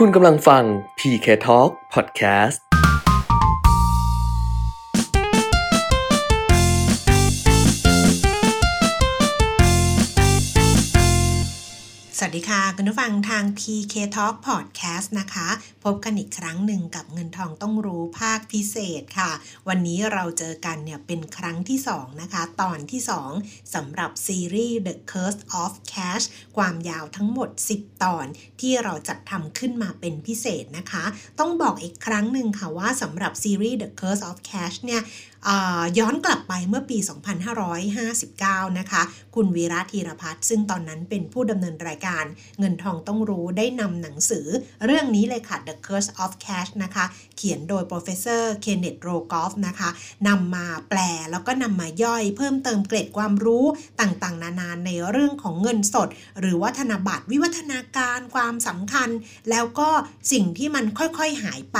คุณกำลังฟัง PK Talk Podcast วัสดีค่ะ คุณผู้ฟังทาง PK Talk Podcast นะคะ พบกันอีกครั้งหนึ่งกับเงินทองต้องรู้ภาคพิเศษค่ะ วันนี้เราเจอกันเนี่ยเป็นครั้งที่ 2 นะคะ ตอนที่ 2สำหรับซีรีส์ The Curse of Cash ความยาวทั้งหมด 10 ตอนที่เราจัดทำขึ้นมาเป็นพิเศษนะคะ ต้องบอกอีกครั้งหนึ่งค่ะว่าสำหรับซีรีส์ The Curse of Cash เนี่ย ย้อนกลับไปเมื่อปี 2559 นะคะ คุณวีระธีรพัฒน์ซึ่งตอนนั้นเป็นผู้ดำเนินรายการเงินทองต้องรู้ได้นำหนังสือ เรื่องนี้เลยค่ะ The Curse of Cash นะคะ เขียนโดย professor Kenneth Rogoff นะคะนำมาแปลแล้วก็นำมาย่อย เพิ่มเติมเกร็ดความรู้ต่างๆ นานาในเรื่องของเงินสด หรือว่าธนบัตรวิวัฒนาการความสำคัญ แล้วก็สิ่งที่มันค่อยๆหายไป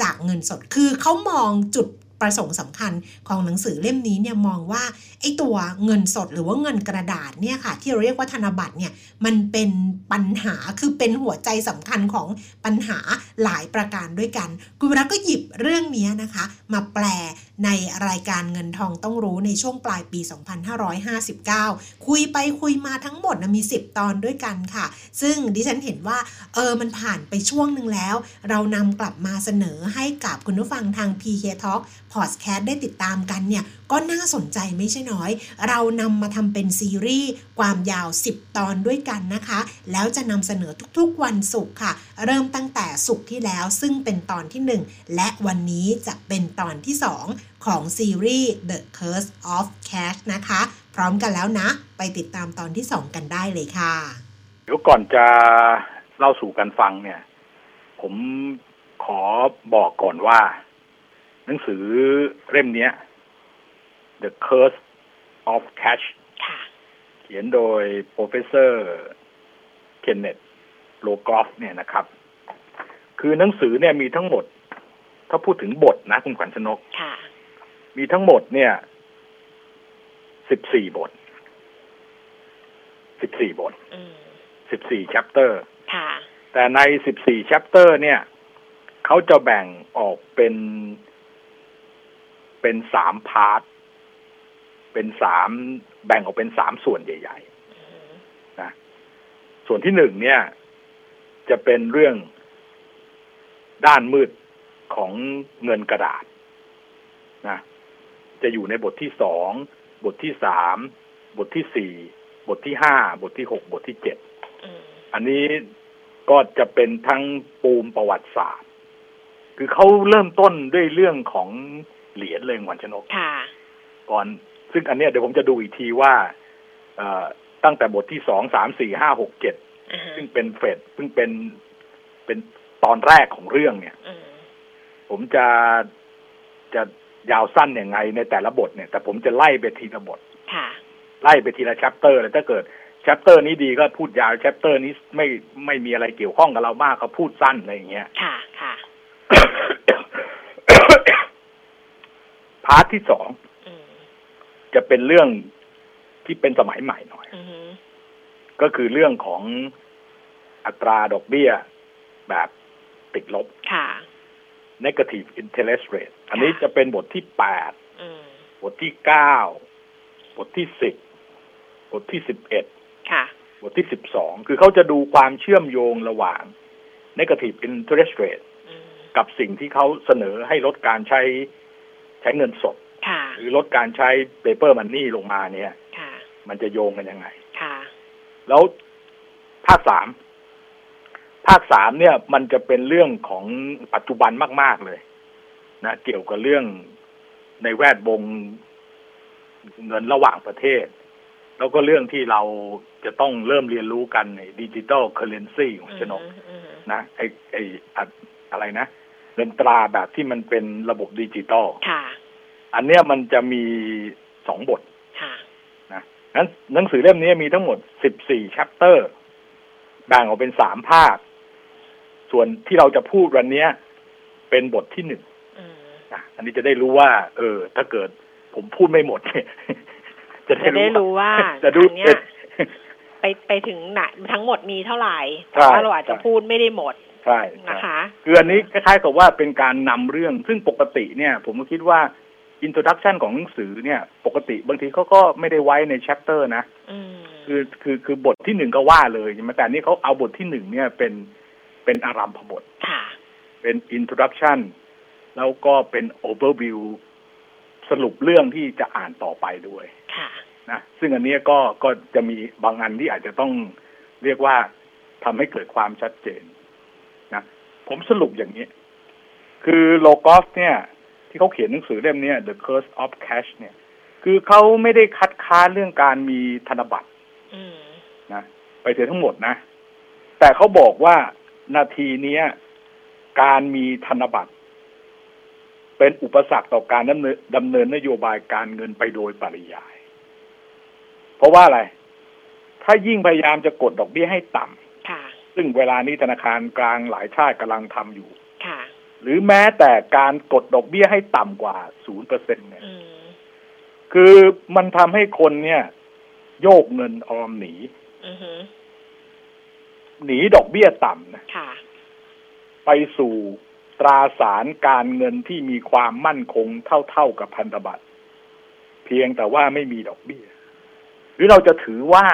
จากเงินสดคือเขามองจุด ประสงค์สำคัญของหนังสือเล่มนี้เนี่ยมองว่าไอตัวเงินสดหรือว่าเงินกระดาษเนี่ยค่ะ ที่เราเรียกว่าธนบัตรเนี่ยมันเป็นปัญหาคือเป็นหัวใจสำคัญของปัญหาหลายประการด้วยกัน คุณรักก็หยิบเรื่องนี้นะคะ มาแปลในรายการเงินทองต้องรู้ในช่วงปลายปี 2559 คุยไปคุยมาทั้งหมดนะมี 10 ตอนด้วยกันค่ะ ซึ่งดิฉันเห็นว่าเออมันผ่านไปช่วงหนึ่งแล้ว เรานำกลับมาเสนอให้กับคุณผู้ฟังทาง PK Talk พอดแคสต์ได้ติดตามกันเนี่ยก็น่าสนใจไม่ใช่น้อย เรานำมาทำเป็นซีรีส์ความยาว 10 ตอนด้วยกันนะคะ แล้วจะนำเสนอทุกๆวันศุกร์ค่ะ เริ่มตั้งแต่ศุกร์ที่แล้วซึ่งเป็นตอนที่ 1 และวันนี้จะเป็นตอนที่ 2 ของซีรีส์ The Curse of Cash นะคะ พร้อมกันแล้วนะ ไปติดตามตอนที่ 2 กันได้เลยค่ะ เดี๋ยวก่อนจะเล่าสู่กันฟังเนี่ย ผมขอบอกก่อนว่า หนังสือเล่มนี้ The Curse of Cash เขียนโดย Professor Kenneth Rogoff เนี่ยนะครับ คือหนังสือเนี่ยมีทั้งหมด ถ้าพูดถึงบทนะคุณขวัญชนก มีทั้งหมดเนี่ยสิบสี่บทสิบสี่บทสิบสี่ chapter แต่ในสิบสี่ chapter เนี่ยเขาจะแบ่งออกเป็นเป็นสามพาร์ท เป็นสามแบ่งออกเป็นสามส่วนใหญ่ๆนะส่วนที่หนึ่งเนี่ย จะเป็นเรื่องด้านมืดของเงินกระดาษนะจะอยู่ในบทที่สองบทที่สามบทที่สี่บทที่ห้าบทที่หกบทที่เจ็ดอันนี้ก็จะเป็นทั้งปูมประวัติศาสตร์ คือเขาเริ่มต้นด้วยเรื่องของเรียนเลยวันชนกก่อน ซึ่งอันเนี้ยเดี๋ยวผมจะดูอีกทีว่าตั้งแต่บทที่สองสามสี่ห้าหกเจ็ดซึ่งเป็นเฟดซึ่งเป็นเป็นตอนแรกของเรื่องเนี่ยผมจะจะยาวสั้นยังไงในแต่ละบทเนี่ย แต่ผมจะไล่ไปทีละบทไล่ไปทีละ chapter เลยถ้าเกิด chapter นี้ดีก็พูดยาว chapter นี้ไม่ไม่มีอะไรเกี่ยวข้องกับเรามากก็พูดสั้นอะไรอย่างเงี้ยค่ะค่ะพาร์ทที่สอง จะเป็นเรื่องที่เป็นสมัยใหม่หน่อยก็คือเรื่องของอัตราดอกเบี้ยแบบติดลบ ค่ะ negative interest rate อันนี้จะเป็นบทที่แปดบทที่เก้าบทที่สิบบทที่สิบเอ็ดบทที่สิบสองคือเขาจะดูความเชื่อมโยงระหว่าง negative interest rate กับสิ่งที่เขาเสนอให้ลดการใช้ใช้เงินสด หรือลดการใช้ paper money ลงมาเนี่ยมันจะโยงกันยังไงแล้วภาคสามภาคสามเนี่ย มันจะเป็นเรื่องของปัจจุบันมาก ๆเลย นะเกี่ยวกับเรื่องในแวดวงเงินระหว่างประเทศ แล้วก็เรื่องที่เราจะต้องเริ่มเรียนรู้กันใน digital currency ของชนกนะไอไออะไรนะเงินตราแบบที่มันเป็นระบบดิจิตอล อันเนี้ยมันจะมีสองบทนะนั้นหนังสือเล่มนี้มีทั้งหมดสิบสี่ chapter แบ่งออกเป็นสามภาค ส่วนที่เราจะพูดวันนี้เป็นบทที่หนึ่งนะอันนี้จะได้รู้ว่า เออ ถ้าเกิดผมพูดไม่หมดจะได้รู้ว่าจะดูไปไปถึงไหนทั้งหมดมีเท่าไหร่แต่ว่าเราอาจจะพูดไม่ได้หมดใช่นะคะคืออันนี้คล้ายๆกับว่าเป็นการนำเรื่องซึ่งปกติเนี่ย ผมก็คิดว่า introduction ของหนังสือเนี่ยปกติบางทีเขาก็ไม่ได้ไว้ใน chapter นะคือคือคือบทที่หนึ่งก็ว่าเลยใช่ไหมแต่นี่เขาเอาบทที่หนึ่งเนี่ยเป็นเป็นอารัมพบทเป็น introduction แล้วก็เป็นโอเวอร์วิวสรุปเรื่องที่จะอ่านต่อไปด้วยนะซึ่งอันนี้ก็ก็จะมีบางอันที่อาจจะต้องเรียกว่าทำให้เกิดความชัดเจนนะผมสรุปอย่างนี้ คือ Rogoff เนี่ย ที่เขาเขียนหนังสือเล่มนี้ The Curse of Cash เนี่ย คือเขาไม่ได้คัดค้านเรื่องการมีธนบัตรนะไปเสียทั้งหมดนะ แต่เขาบอกว่านาทีนี้การมีธนบัตร เป็นอุปสรรคต่อการดำเนินดำเนินนโยบายการเงินไปโดยปริยาย เพราะว่าอะไร ถ้ายิ่งพยายามจะกดดอกเบี้ยให้ต่ำซึ่งเวลานี้ธนาคารกลางหลายชาติกำลังทำอยู่ หรือแม้แต่การกดดอกเบี้ยให้ต่ำกว่าศูนย์เปอร์เซ็นเนี่ยคือมันทำให้คนเนี่ย โยกเงินออมหนีหนีดอกเบี้ยต่ำนะไปสู่ตราสารการเงินที่มีความมั่นคงเท่าๆกับพันธบัตรเพียงแต่ว่าไม่มีดอกเบี้ย หรือเราจะถือว่า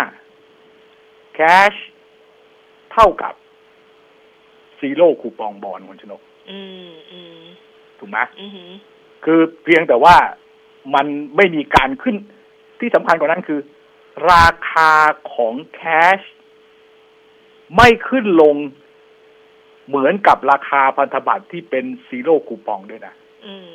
แคชเท่ากับซีโร่คูปองบอลคุณชนก ถูกไหมคือเพียงแต่ว่ามันไม่มีการขึ้นที่สำคัญกว่านั้นคือ ราคาของแคชไม่ขึ้นลงเหมือนกับราคาพันธบัตรที่เป็นซีโร่คูปองด้วยนะอืม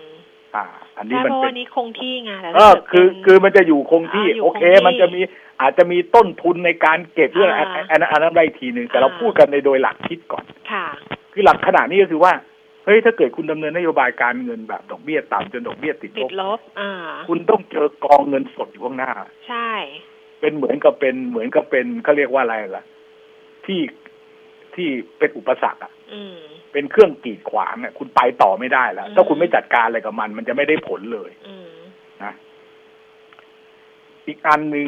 อ่า อันนี้มันเป็นนี้คงที่ไงเออคือ คือมันจะอยู่คงที่ โอเค มันจะมีอาจจะมีต้นทุนในการเก็บเรื่องอันนั้นอันนั้นได้ทีหนึ่งแต่เราพูดกันในโดยหลักคิดก่อน ค่ะ คือหลักขนาดนี้ก็คือว่าเฮ้ยถ้าเกิดคุณดำเนินนโยบายการเงินแบบดอกเบี้ยต่ำจนดอกเบี้ยติดลบลบอ่าคุณต้องเจอกองเงินสดอยู่ข้างหน้า ใช่ เป็นเหมือนกับเป็นเหมือนกับเป็นเขาเรียกว่าอะไรล่ะ ที่ที่เป็นอุปสรรคอะเป็นเครื่องกีดขวางเนี่ยคุณไปต่อไม่ได้แล้วถ้าคุณไม่จัดการอะไรกับมัน มันจะไม่ได้ผลเลยนะอีกอันหนึ่ง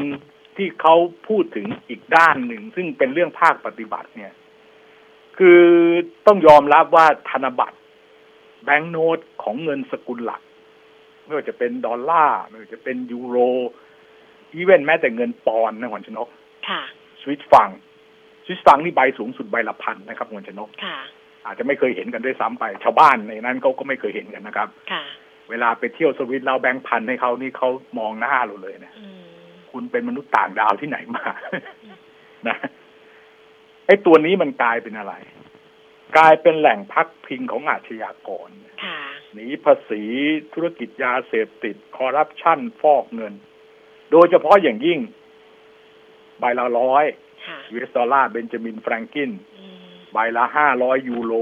ที่เขาพูดถึงอีกด้านหนึ่งซึ่งเป็นเรื่องภาคปฏิบัติเนี่ย คือต้องยอมรับว่าธนบัตร แบงก์โนตของเงินสกุลหลัก ไม่ว่าจะเป็นดอลลาร์ไม่ว่าจะเป็นยูโรอีเวนแม้แต่เงินปอนนะหวนชนกสวิตฟังสวิตฟังนี่ใบสูงสุดใบละพันนะครับหวนชนกอาจจะไม่เคยเห็นกันด้วยซ้ำไป ชาวบ้านในนั้นเขาก็ไม่เคยเห็นกันนะครับเวลาไปเที่ยวสวิตเราแบงค์พันให้เขานี่เขามองหน้าเราเลยนะคุณเป็นมนุษย์ต่างดาวที่ไหนมา นะไอ้ตัวนี้มันกลายเป็นอะไร กลายเป็นแหล่งพักพิงของอาชญากรหนีภาษีธุรกิจยาเสพติดคอร์รัปชันฟอกเงิน โดยเฉพาะอย่างยิ่ง ใบละร้อย US ดอลลาร์เบนจามินแฟรงคลินใบละห้าร้อยยูโร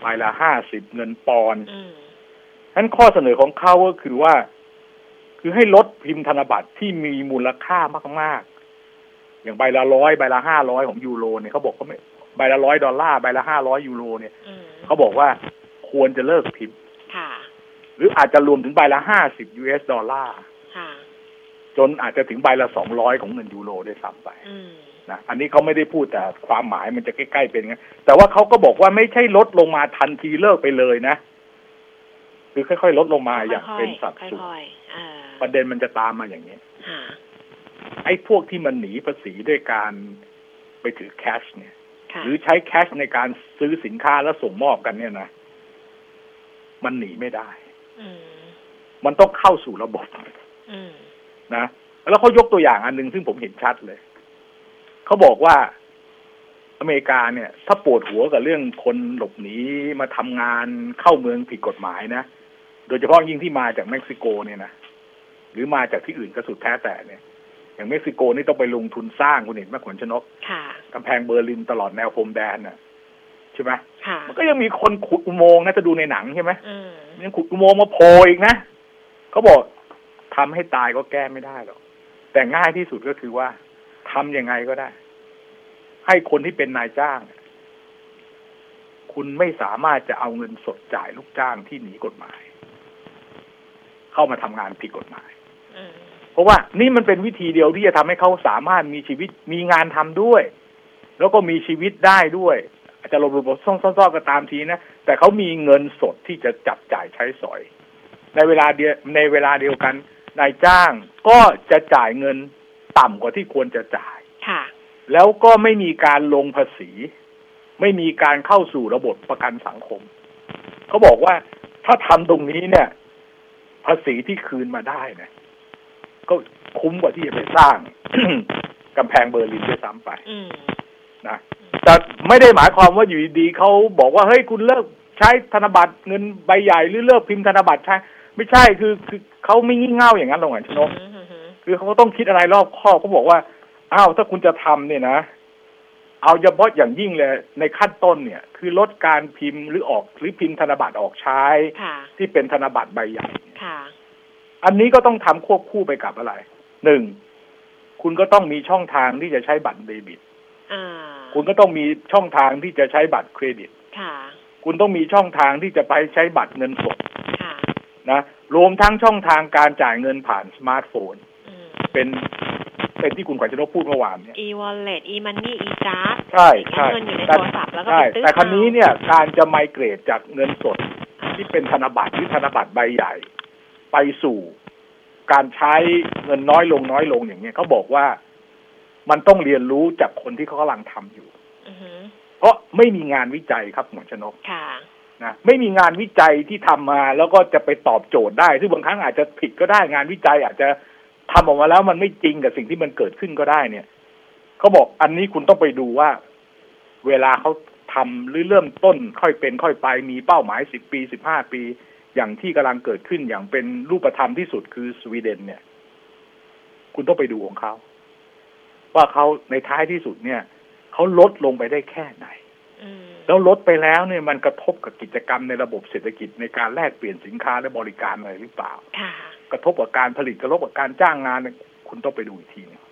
ใบละห้าสิบเงินปอนด์นั้นข้อเสนอของเขาก็คือว่า คือให้ลดพิมพ์ธนบัตรที่มีมูลค่ามากๆ อย่างใบละร้อยใบละห้าร้อยของยูโรเนี่ยเขาบอกเขาไม่ ใบละร้อยดอลลาร์ใบละห้าร้อยยูโรเนี่ยเขาบอกว่าควรจะเลิกพิมพ์หรืออาจจะรวมถึงใบละห้าสิบ US ดอลลาร์จนอาจจะถึงใบละสองร้อยของเงินยูโรได้ซ้ำไปนะอันนี้เขาไม่ได้พูดแต่ความหมายมันจะใกล้ๆเป็นไงแต่ว่าเขาก็บอกว่าไม่ใช่ลดลงมาทันทีเลิกไปเลยนะ คือค่อยๆลดลงมาอย่างเป็นสัดส่วนประเด็นมันจะตามมาอย่างนี้ไอ้พวกที่มันหนีภาษีด้วยการไปถือแคชเนี่ย หรือใช้แคชในการซื้อสินค้าแล้วส่งมอบกันเนี่ยนะ มันหนีไม่ได้มันต้องเข้าสู่ระบบนะแล้วเขายกตัวอย่างอันหนึ่งซึ่งผมเห็นชัดเลย เขาบอกว่าอเมริกาเนี่ย ถ้าปวดหัวกับเรื่องคนหลบหนีมาทำงานเข้าเมืองผิดกฎหมายนะ โดยเฉพาะยิ่งที่มาจากเม็กซิโกเนี่ยนะ หรือมาจากที่อื่นก็สุดแท้แต่เนี่ย อย่างเม็กซิโกนี่ต้องไปลงทุนสร้างคุณเห็นไหมขนชนกกำแพงเบอร์ลินตลอดแนวพรมแดนน่ะใช่ไหมมันก็ยังมีคนขุดอุโมงค์นะจะดูในหนังใช่ไหมยังขุดอุโมงค์มาโผล่อีกนะเขาบอกทำให้ตายก็แก้ไม่ได้หรอกแต่ง่ายที่สุดก็คือว่าทำยังไงก็ได้ ให้คนที่เป็นนายจ้าง คุณไม่สามารถจะเอาเงินสดจ่ายลูกจ้างที่หนีกฎหมาย เข้ามาทำงานผิดกฎหมาย เพราะว่านี่มันเป็นวิธีเดียวที่จะทำให้เขาสามารถมีชีวิตมีงานทำด้วย แล้วก็มีชีวิตได้ด้วย อาจจะหลบหลบซ่อนๆก็ตามทีนะ แต่เขามีเงินสดที่จะจับจ่ายใช้สอย ในเวลาเดียวในเวลาเดียวกันนายจ้างก็จะจ่ายเงินต่ำกว่าที่ควรจะจ่าย ค่ะ แล้วก็ไม่มีการลงภาษี ไม่มีการเข้าสู่ระบบประกันสังคม เขาบอกว่าถ้าทำตรงนี้เนี่ย ภาษีที่คืนมาได้เนี่ย ก็คุ้มกว่าที่จะไปสร้างกำแพงเบอร์ลินด้วยซ้ำไปนะแต่ไม่ได้หมายความว่าอยู่ดีเขาบอกว่าเฮ้ยคุณเลิกใช้ธนบัตรเงินใบใหญ่หรือเลิกพิมพ์ธนบัตรใช้ไม่ใช่คือคือเขาไม่งี่เง่าอย่างนั้นหรอกชนกคือเขาต้องคิดอะไรรอบคอบเขาบอกว่าอ้าวถ้าคุณจะทำเนี่ยนะ เอาเฉพาะอย่างยิ่งเลย ในขั้นต้นเนี่ย คือลดการพิมพ์หรือออกหรือพิมพ์ธนบัตรออกใช้ที่เป็นธนบัตรใบใหญ่ อันนี้ก็ต้องทำควบคู่ไปกับอะไรหนึ่งคุณก็ต้องมีช่องทางที่จะใช้บัตรเดบิตคุณก็ต้องมีช่องทางที่จะใช้บัตรเครดิตคุณต้องมีช่องทางที่จะไปใช้บัตรเงินสดนะรวมทั้งช่องทางการจ่ายเงินผ่านสมาร์ทโฟน เป็นเป็นที่คุณขวัญชนกพูดเมื่อวานเนี่ย e-wallet e-money e-card ใช่ใช่เงินอยู่ในโทรศัพท์แล้วก็ใช่แต่ครั้นี้เนี่ยการจะไมเกรดจากเงินสดที่เป็นธนบัตรหรือธนบัตรใบใหญ่ ไปสู่การใช้เงินน้อยลงน้อยลงอย่างเงี้ยเขาบอกว่ามันต้องเรียนรู้จากคนที่เขากำลังทำอยู่เพราะไม่มีงานวิจัยครับหมอชนกนะไม่มีงานวิจัยที่ทำมาแล้วก็จะไปตอบโจทย์ได้ซึ่งบางครั้งอาจจะผิดก็ได้งานวิจัย อาจจะทำออกมาแล้วมันไม่จริงกับสิ่งที่มันเกิดขึ้นก็ได้เนี่ยเขาบอกอันนี้คุณต้องไปดูว่า เวลาเขาทำหรือเริ่มต้นค่อยเป็นค่อยไปมีเป้าหมายสิบปีสิบห้าปี อย่างที่กำลังเกิดขึ้นอย่างเป็นรูปธรรมที่สุดคือสวีเดน เนี่ย คุณต้องไปดูของเขาว่าเขาในท้ายที่สุดเนี่ยเขาลดลงไปได้แค่ไหนแล้วลดไปแล้วเนี่ยมันกระทบกับกิจกรรมในระบบเศรษฐกิจในการแลกเปลี่ยนสินค้าและบริการอะไรหรือเปล่ากระทบกับการผลิตกระทบกับการจ้างงาน คุณต้องไปดูอีกทีนึง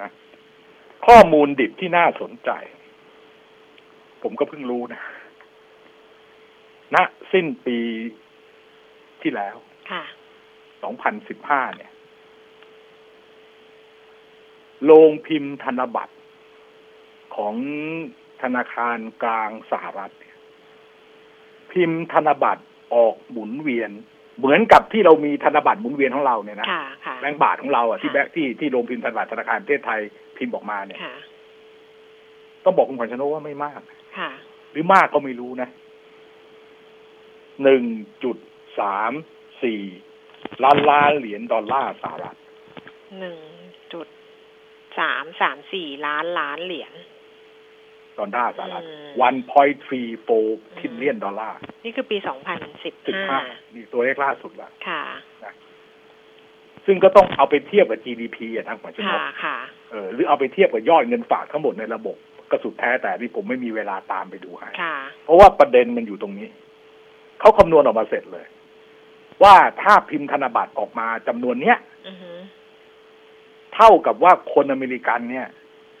นะข้อมูลดิบที่น่าสนใจ ผมก็เพิ่งรู้นะ ณนะสิ้นปีที่แล้วสองพันสิบห้าเนี่ย โรงพิมพ์ธนบัตรของธนาคารกลางสหรัฐพิมพ์ธนบัตรออกหมุนเวียน เหมือนกับที่เรามีธนบัตรหมุนเวียนของเราเนี่ยนะแบงก์บาทของเราอะที่แบงก์ที่ที่โรงพิมพ์ธนบัตรธนาคารประเทศไทยพิมพ์ออกมาเนี่ยต้องบอกคุณขวัญชนกว่าไม่มากหรือมากก็ไม่รู้นะ หนึ่งจุดสามสี่ล้านล้านเหรียญดอลลาร์สหรัฐหนึ่งจุดสามสามสี่ล้านล้านเหรียญดอลลาร์สหรัฐ1.34 trillion ดอลลาร์ นี่คือปี2015นี่ตัวเลขล่าสุดละค่ะซึ่งก็ต้องเอาไปเทียบกับ GDP อะทางขวัญชนกค่ะ เออ หรือเอาไปเทียบกับยอดเงินฝากทั้งหมดในระบบ ก็สุดแท้แต่ที่ผมไม่มีเวลาตามไปดูให้เพราะว่าประเด็นมันอยู่ตรงนี้ เขาคำนวณออกมาเสร็จเลย ว่าถ้าพิมพ์ธนบัตรออกมาจำนวนเนี้ยเท่ากับว่าคนอเมริกันเนี่ย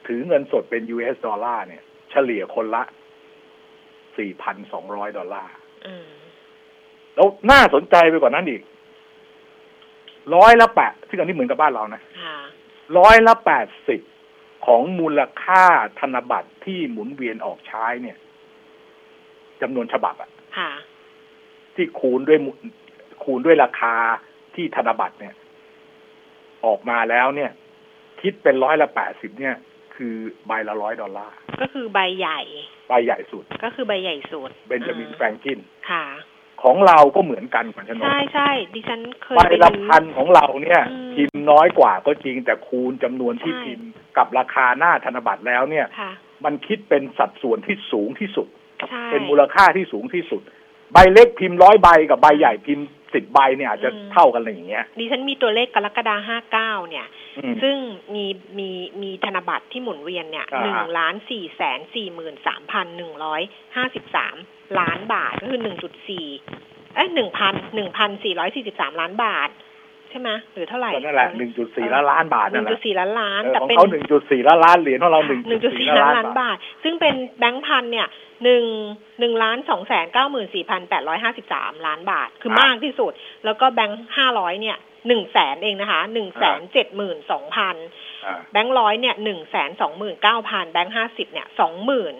ถือเงินสดเป็น US ดอลลาร์เนี่ย เฉลี่ยคนละ 4,200 ดอลลาร์แล้วน่าสนใจไปกว่านั้นอีก ร้อยละแปดที่อันนี้เหมือนกับบ้านเรานะร้อยละแปดสิบของมูลค่าธนบัตรที่หมุนเวียนออกใช้เนี่ยจำนวนฉบับอะ ที่คูณด้วยคูณด้วยราคาที่ธนบัตรเนี่ย ออกมาแล้วเนี่ย คิดเป็นร้อยละแปดสิบเนี่ย คือใบละร้อยดอลลาร์ก็คือใบใหญ่ ใบใหญ่สุด ก็คือใบใหญ่สุดเบนจามินแฟรงกินค่ะ ของเราก็เหมือนกันคุณชนกใช่ใช่ดิฉันเคยใบละพันของเราเนี่ย พิมพ์น้อยกว่าก็จริงแต่คูณจำนวนที่พิมพ์กับราคาหน้าธนบัตรแล้วเนี่ยมันคิดเป็นสัดส่วนที่สูงที่สุด เป็นมูลค่าที่สูงที่สุด ใบเล็กพิมพ์ร้อยใบกับใบใหญ่พิมพ์สิบใบเนี่ยอาจจะเท่ากันอะไรอย่างเงี้ยดิฉันมีตัวเลขกรกฎาห้าเก้าเนี่ย ซึ่งมีมีมีธนบัตรที่หมุนเวียนเนี่ยหนึ่งล้านสี่แสนสี่หมื่นสามพันหนึ่งร้อยห้าสิบสามล้านบาทก็คือหนึ่งจุดสี่เอ้ยหนึ่งพันหนึ่งพันสี่ร้อยสี่สิบสามล้านบาทใช่ไหมหรือเท่าไหร่นั่นแหละหนึ่งจุดสี่ล้านล้านบาทหนึ่งจุดสี่ล้านล้านแต่เป็นเขาหนึ่งจุดสี่ล้านล้านเหรียญของเราหนึ่งจุดสี่ล้านล้านบาท ซึ่งเป็นแบงค์พันเนี่ยหนึ่งหนึ่งล้านสองแสนเก้าหมื่นสี่พันแปดร้อยห้าสิบสามล้านบาท คือมากที่สุด แล้วก็แบงค์ห้าร้อยเนี่ยหนึ่งแสนเองนะคะหนึ่งแสนเจ็ดหมื่นสองพันแบงค์ร้อยเนี่ยหนึ่งแสนสองหมื่นเก้าพันแบงค์ห้าสิบเนี่ยสองหมื่น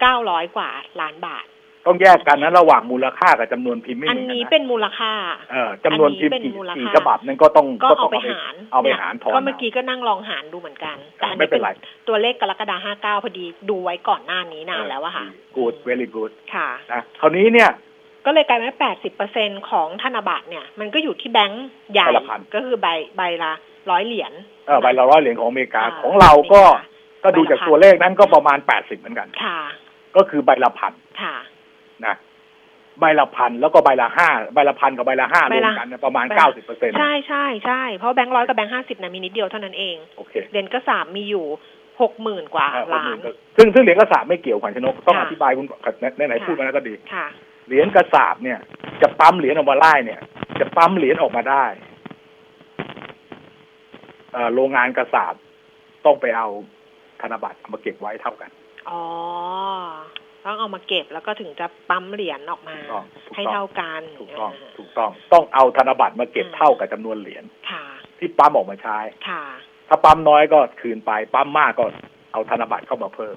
เก้าร้อยกว่าล้านบาท ต้องแยกกันนะระหว่างมูลค่ากับจำนวนพิมพ์ไม่อันนี้เป็นมูลค่า เออจำนวนพิมพ์กี่ฉบับนั้นก็ต้องก็เอาไปหารเอาไปหารทอน ก็เมื่อกี้ก็นั่งลองหารดูเหมือนกัน แต่ไม่เป็นไร ตัวเลขกรกฎาห้าเก้าพอดีดูไว้ก่อนหน้านี้นานแล้วอะค่ะ good very good ค่ะ นะคราวนี้เนี่ย ก็เลยกลายเป็นแปดสิบเปอร์เซ็นของธนบัตรเนี่ย มันก็อยู่ที่แบงก์ใหญ่ก็คือใบใบละร้อยเหรียญ เออใบละร้อยเหรียญของอเมริกาของเราก็ก็ดูจากตัวเลขนั้นก็ประมาณแปดสิบเหมือนกัน ค่ะ ก็คือใบละพันค่ะ นะใบละพันแล้วก็ใบละห้าใบละพันกับใบละห้ารวมกันประมาณเก้าสิบเปอร์เซ็นต์ใช่ใช่ใช่เพราะแบงค์ร้อยกับแบงค์ห้าสิบนะมีนิดเดียวเท่านั้นเองโอเคเหรียญกระสามมีอยู่หกหมื่นกว่าล้านซึ่งซึ่งเหรียญกระสาบไม่เกี่ยวขวัญชนกต้องอธิบายคุณในไหนพูดมาแล้วก็ดีเหรียญกระสาบเนี่ย จะปั๊มเหรียญออกมาไล่เนี่ย จะปั๊มเหรียญออกมาได้โรงงานกษาปณ์ต้องไปเอาธนบัตรมาเก็บไว้เท่ากันอ๋อ ต้องเอามาเก็บแล้วก็ถึงจะปั๊มเหรียญออกมา ให้เท่ากันถูกต้องถูกต้องต้องเอาธนบัตรมาเก็บเท่ากับจำนวนเหรียญที่ปั๊มออกมาใช้ถ้าปั๊มน้อยก็คืนไปปั๊มมากก็เอาธนบัตรเข้ามาเพิ่ม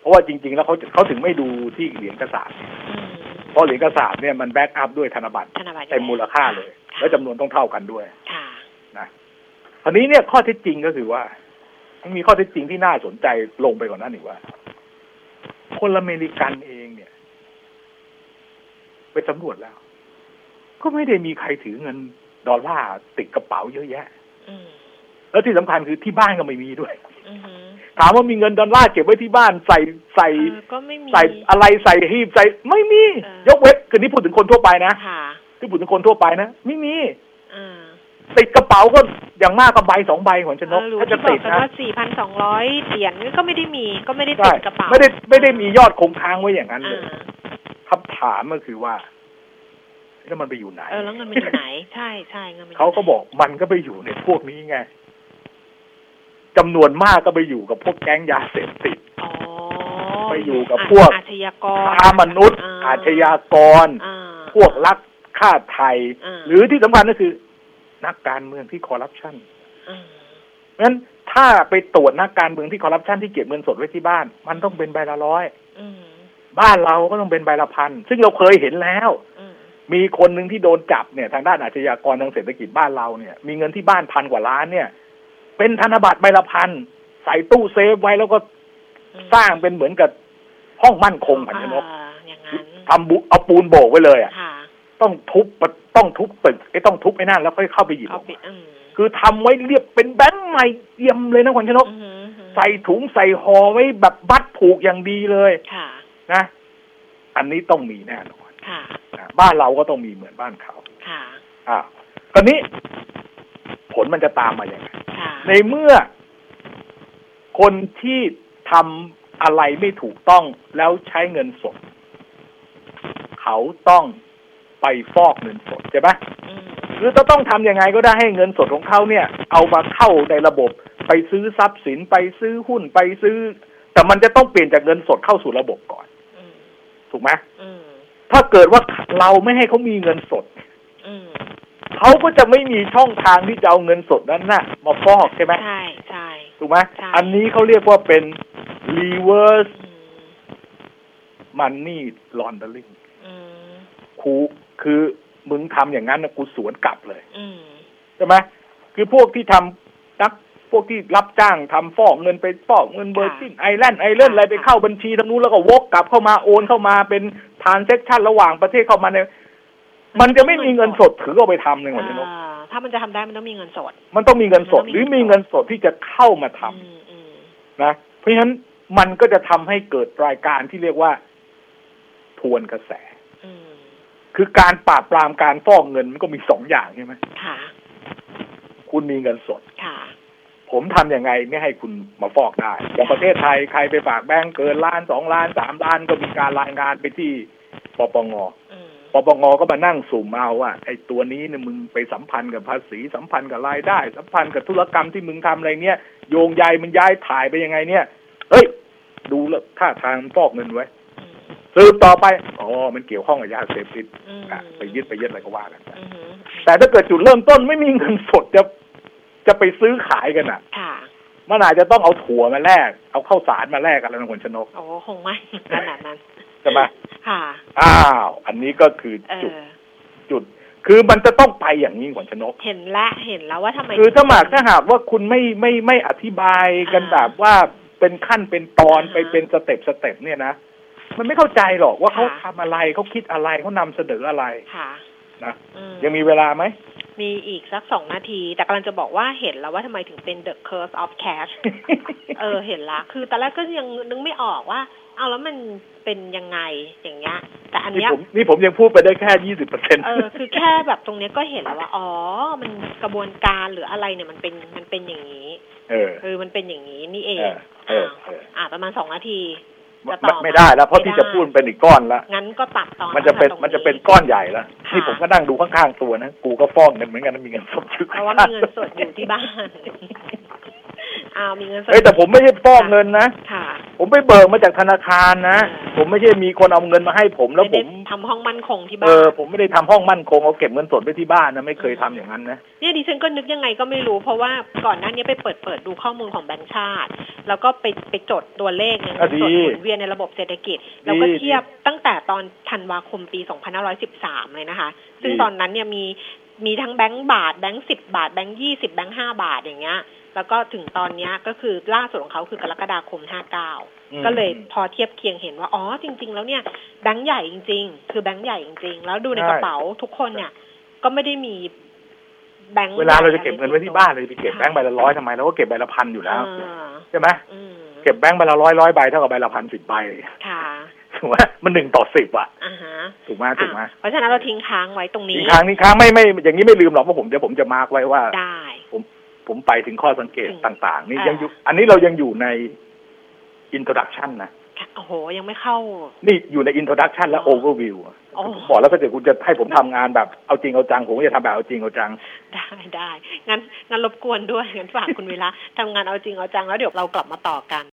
เพราะว่าจริง ๆ แล้วเขาเขาถึงไม่ดูที่เหรียญกษาปณ์เพราะเหรียญกษาปณ์เนี่ยมัน back up ด้วยธนบัตรเต็มมูลค่าเลย แล้วจำนวนต้องเท่ากันด้วยนะทีนี้เนี่ยข้อเท็จจริงก็คือว่ามันมีข้อเท็จจริงที่น่าสนใจลงไปกว่านั้นอีกว่า คนอเมริกันเองเนี่ย ไปสำรวจแล้ว ก็ไม่ได้มีใครถือเงินดอลลาร์ติดกระเป๋าเยอะแยะแล้วที่สำคัญคือที่บ้านก็ไม่มีด้วยถามว่ามีเงินดอลลาร์เก็บไว้ที่บ้านใส่ใส่ใส่อะไรใส่ฮีบใส่ไม่มี ยกเว้นคือนี่พูดถึงคนทั่วไปนะที่พูดถึงคนทั่วไปนะไม่มี ติดกระเป๋าก็อย่างมากก็ใบสองใบของชนกถ้าจะติดนะสี่พันสองร้อยเหรียญก็ไม่ได้มีก็ไม่ได้ติดกระเป๋าไม่ได้ไม่ได้มียอดคงค้างไว้อย่างนั้นเลยคำถามก็คือว่าแล้วมันไปอยู่ไหน เออแล้วเงินมันอยู่ไหน ใช่ใช่เงินเขาก็บอกมันก็ไปอยู่ในพวกนี้ไงจำนวนมากก็ไปอยู่กับพวกแก๊งยาเสพติดไปอยู่กับพวก อาชญากรค้ามนุษย์ อาชญากรพวกลักฆ่าไทยหรือที่สำคัญก็คือ นักการเมืองที่คอร์รัปชันเพราะฉะนั้นถ้าไปตรวจนักการเมืองที่คอร์รัปชันที่เก็บเงินสดไว้ที่บ้าน มันต้องเป็นใบละร้อยบ้านเราก็ต้องเป็นใบละพันซึ่งเราเคยเห็นแล้ว มีคนหนึ่งที่โดนจับเนี่ย ทางด้านอาชญากรทางเศรษฐกิจบ้านเราเนี่ย มีเงินที่บ้านพันกว่าล้านเนี่ย เป็นธนบัตรใบละพันใส่ตู้เซฟไว้แล้วก็สร้างเป็นเหมือนกับห้องมั่นคงผันนกทำบุเอาปูนโบกไว้เลยอะต้องทุบ ต้องทุบตึกไอ้ต้องทุบไอ้นั่นแล้วค่อยเข้าไปหยิบคือทำไว้เรียบเป็นแบงค์ใหม่เยี่ยมเลยนะคุณชนกใส่ถุงใส่ห่อไว้แบบบัดผูกอย่างดีเลยนะ อันนี้ต้องมีแน่นอนบ้านเราก็ต้องมีเหมือนบ้านเขาอ่าตอนนี้ ผลมันจะตามมาอย่างไรในเมื่อคนที่ทำอะไรไม่ถูกต้องแล้วใช้เงินสด เขาต้อง ไปฟอกเงินสดใช่ไหมคือจะต้องทำยังไงก็ได้ให้เงินสดของเขาเนี่ย เอามาเข้าในระบบไปซื้อทรัพย์สินไปซื้อหุ้นไปซื้อ แต่มันจะต้องเปลี่ยนจากเงินสดเข้าสู่ระบบก่อนถูกไหมถ้าเกิดว่าเราไม่ให้เขามีเงินสดเขาก็จะไม่มีช่องทางที่จะเอาเงินสดนั้นน่ะ มาฟอกใช่ไหมใช่ใช่ถูกไหมอันนี้เขาเรียกว่าเป็น reverse money laundering ครู คือมึงทำอย่างนั้นนะกูสวนกลับเลยใช่ไหมคือพวกที่ทำนักพวกที่รับจ้างทำฟอกเงินไปฟอกเงิน Virgin Island Island อะไรไปเข้าบัญชีทางนู้นแล้วก็วกกลับเข้ามาโอนเข้ามาเป็นtransaction ระหว่างประเทศเข้ามาเนี่ยมันจะไม่มีเงินสดถือเอาไปทำเลยหมดเลยถ้ามันจะทำได้มันต้องมีเงินสด มันต้องมีเงินสดหรือมีเงินสดที่จะเข้ามาทำนะ เพราะฉะนั้นมันก็จะทำให้เกิดรายการที่เรียกว่า ทวนกระแส คือการปราบปรามการฟอกเงินมันก็มีสองอย่างใช่ไหมค่ะ คุณมีเงินสด ค่ะ ผมทำยังไงไม่ให้คุณมาฟอกได้อย่างประเทศไทยใครไปฝากแบงก์เกินล้านสองล้านสามล้านก็มีการรายงานไปที่ปปงปปงก็มานั่งสุ่มเอาว่าไอ้ตัวนี้เนี่ยมึงไปสัมพันธ์กับภาษีสัมพันธ์กับรายได้ สัมพันธ์กับธุรกรรมที่มึงทำอะไรเนี่ย โยงใยมันย้ายถ่ายไปยังไงเนี่ย เฮ้ย ดูแล้วท่าทางฟอกเงินไว้ สืบต่อไปอ๋อมันเกี่ยวข้องกับยาเสพติดอะไปยึดไปยึดอะไรก็ว่ากันไปแต่ถ้าเกิดจุดเริ่มต้นไม่มีเงินสดจะจะไปซื้อขายกันอะมันอาจจะต้องเอาถั่วมาแลกเอาข้าวสารมาแลกอะไรนะคุณชนกโอ้คงไม่ขนาดนั้นใช่ไหมค่ะอ้าว อันนี้ก็คือเอจุดอจุด คือมันจะต้องไปอย่างนี้คุณชนก เห็นและเห็นแล้วว่าทำไม คือถ้าหากถ้าหากว่าคุณไม่ไม่ไม่อธิบายกันอ่าแบบว่าเป็นขั้นเป็นตอนอ่าฮะไปเป็น step step เนี่ยนะ มันไม่เข้าใจหรอกว่าเขาค่ะทำอะไรเขาคิดอะไรเขานำเสนออะไรค่ะนะอืมยังมีเวลาไหมมีอีกสักสองนาที แต่กำลังจะบอกว่าเห็นแล้วว่าทำไมถึงเป็น the curse of cash เออเห็นละ คือตอนแรกก็ยังนึกไม่ออกว่า เอาแล้วมันเป็นยังไงอย่างเงี้ย แต่อันนี่เนี้ยผมนี่ผมยังพูดไปได้แค่ยี่สิบเปอร์เซ็นต์เออคือแค่แบบตรงเนี้ยก็เห็นแล้วว่า อ๋อ มันกระบวนการหรืออะไรเนี่ยมันเป็นมันเป็นอย่างนี้ เออ คือมันเป็นอย่างนี้นี่เอง เออเออเอออ่าประมาณสองนาทีไม่ จะต่อไม่ได้แล้วเพราะไม่ที่ได้จะพูดเป็นอีกก้อนละงั้นก็ตัดตอนมันจะเป็นตรงมันจะเป็นก้อนใหญ่แล้วค่ะนี่ผมก็นั่งดูข้างๆตัวนะกูก็ฟ้องเงินเหมือนกันนะมีเงินสดอยู่เพราะว่ามีเงินสดอยู่ที่บ้าน อ้าวมีเงินสดเฮ้ยแต่ผมไม่ใช่ฟ้องเงินนะ ค่ะ ผมไปเบิกมาจากธนาคารนะ อ่า ผมไม่ใช่มีคนเอาเงินมาให้ผมแล้วผไได้ม ทำห้องมั่นคงที่เอบ้านอผมไม่ได้ทำห้องมั่นคงเอาเก็บเงินสดไว้ที่บ้านนะไม่เคยทำอย่างนั้นนะ เนี่ยดิฉันก็นึกยังไงก็ไม่รู้ เพราะว่าก่อนหน้านี้ไปเปิดเปิดดูข้อมูลของแบงก์ชาติ แล้วก็ไปไปจดตัวเลขเงินอะสดีดหมุนเวียนในระบบเศรษฐกิจ แล้วก็ดีเทียบตั้งแต่ตอนธันวาคมปี 2513 เลยนะคะ ซึ่งดี ตอนนั้นเนี่ยมีมีทั้งแบงก์บาท แบงก์สิบบาท แบงก์ยี่สิบแบงก์ห้าบาทอย่างเงี้ย แล้วก็ถึงตอนเนี้ยก็คือล่าสุดของเขาคือกรกฎาคม 59อืมก็เลยพอเทียบเคียงเห็นว่า อ๋อ จริง ๆ แล้วเนี่ยแบงค์ใหญ่จริง ๆ คือแบงค์ใหญ่จริง ๆ แล้วดูในกระเป๋าทุกคนเนี่ย ก็ไม่ได้มีแบงค์เวลาเราจะเก็บเงินไว้ที่บ้านเราจะไปเก็บแบงค์ใบละร้อยทำไมเราก็เก็บใบละพันอยู่แล้วอ่าใช่ไหมอืมเก็บแบงค์ใบละร้อยร้อยใบเท่ากับใบละพันสิบใบค่ะถูกไหมมันหนึ่งต่อสิบอะอ่าฮะถูกไหมถูกไหมอะเพราะฉะนั้นเราทิ้งค้างไว้ตรงนี้อีกครั้งนี้ครั้งไม่ไม่อย่างนี้ไม่ลืมหรอกเพราะผมเดี๋ยวผมจะมาร์กไว้ว่าได้ผม ไปถึงข้อสังเกตถึงต่าง ๆ นี่อ่ายัยังอยู่ อันนี้เรายังอยู่ใน introduction นะค่ะโอ้โห ยังไม่เข้า นี่อยู่ใน introduction และอ๋อ overview อะโอ้ผมบอกแล้วถ้าเกิดคุณจะให้ผมทำงานแบบเอาจริงเอาจัง ผมก็จะทำแบบเอาจริงเอาจัง ได้ได้งั้นงั้นรบกวนด้วยงั้นฝากคุณเวลาทำงานเอาจริงเอาจังแล้วเดี๋ยวเรากลับมาต่อกัน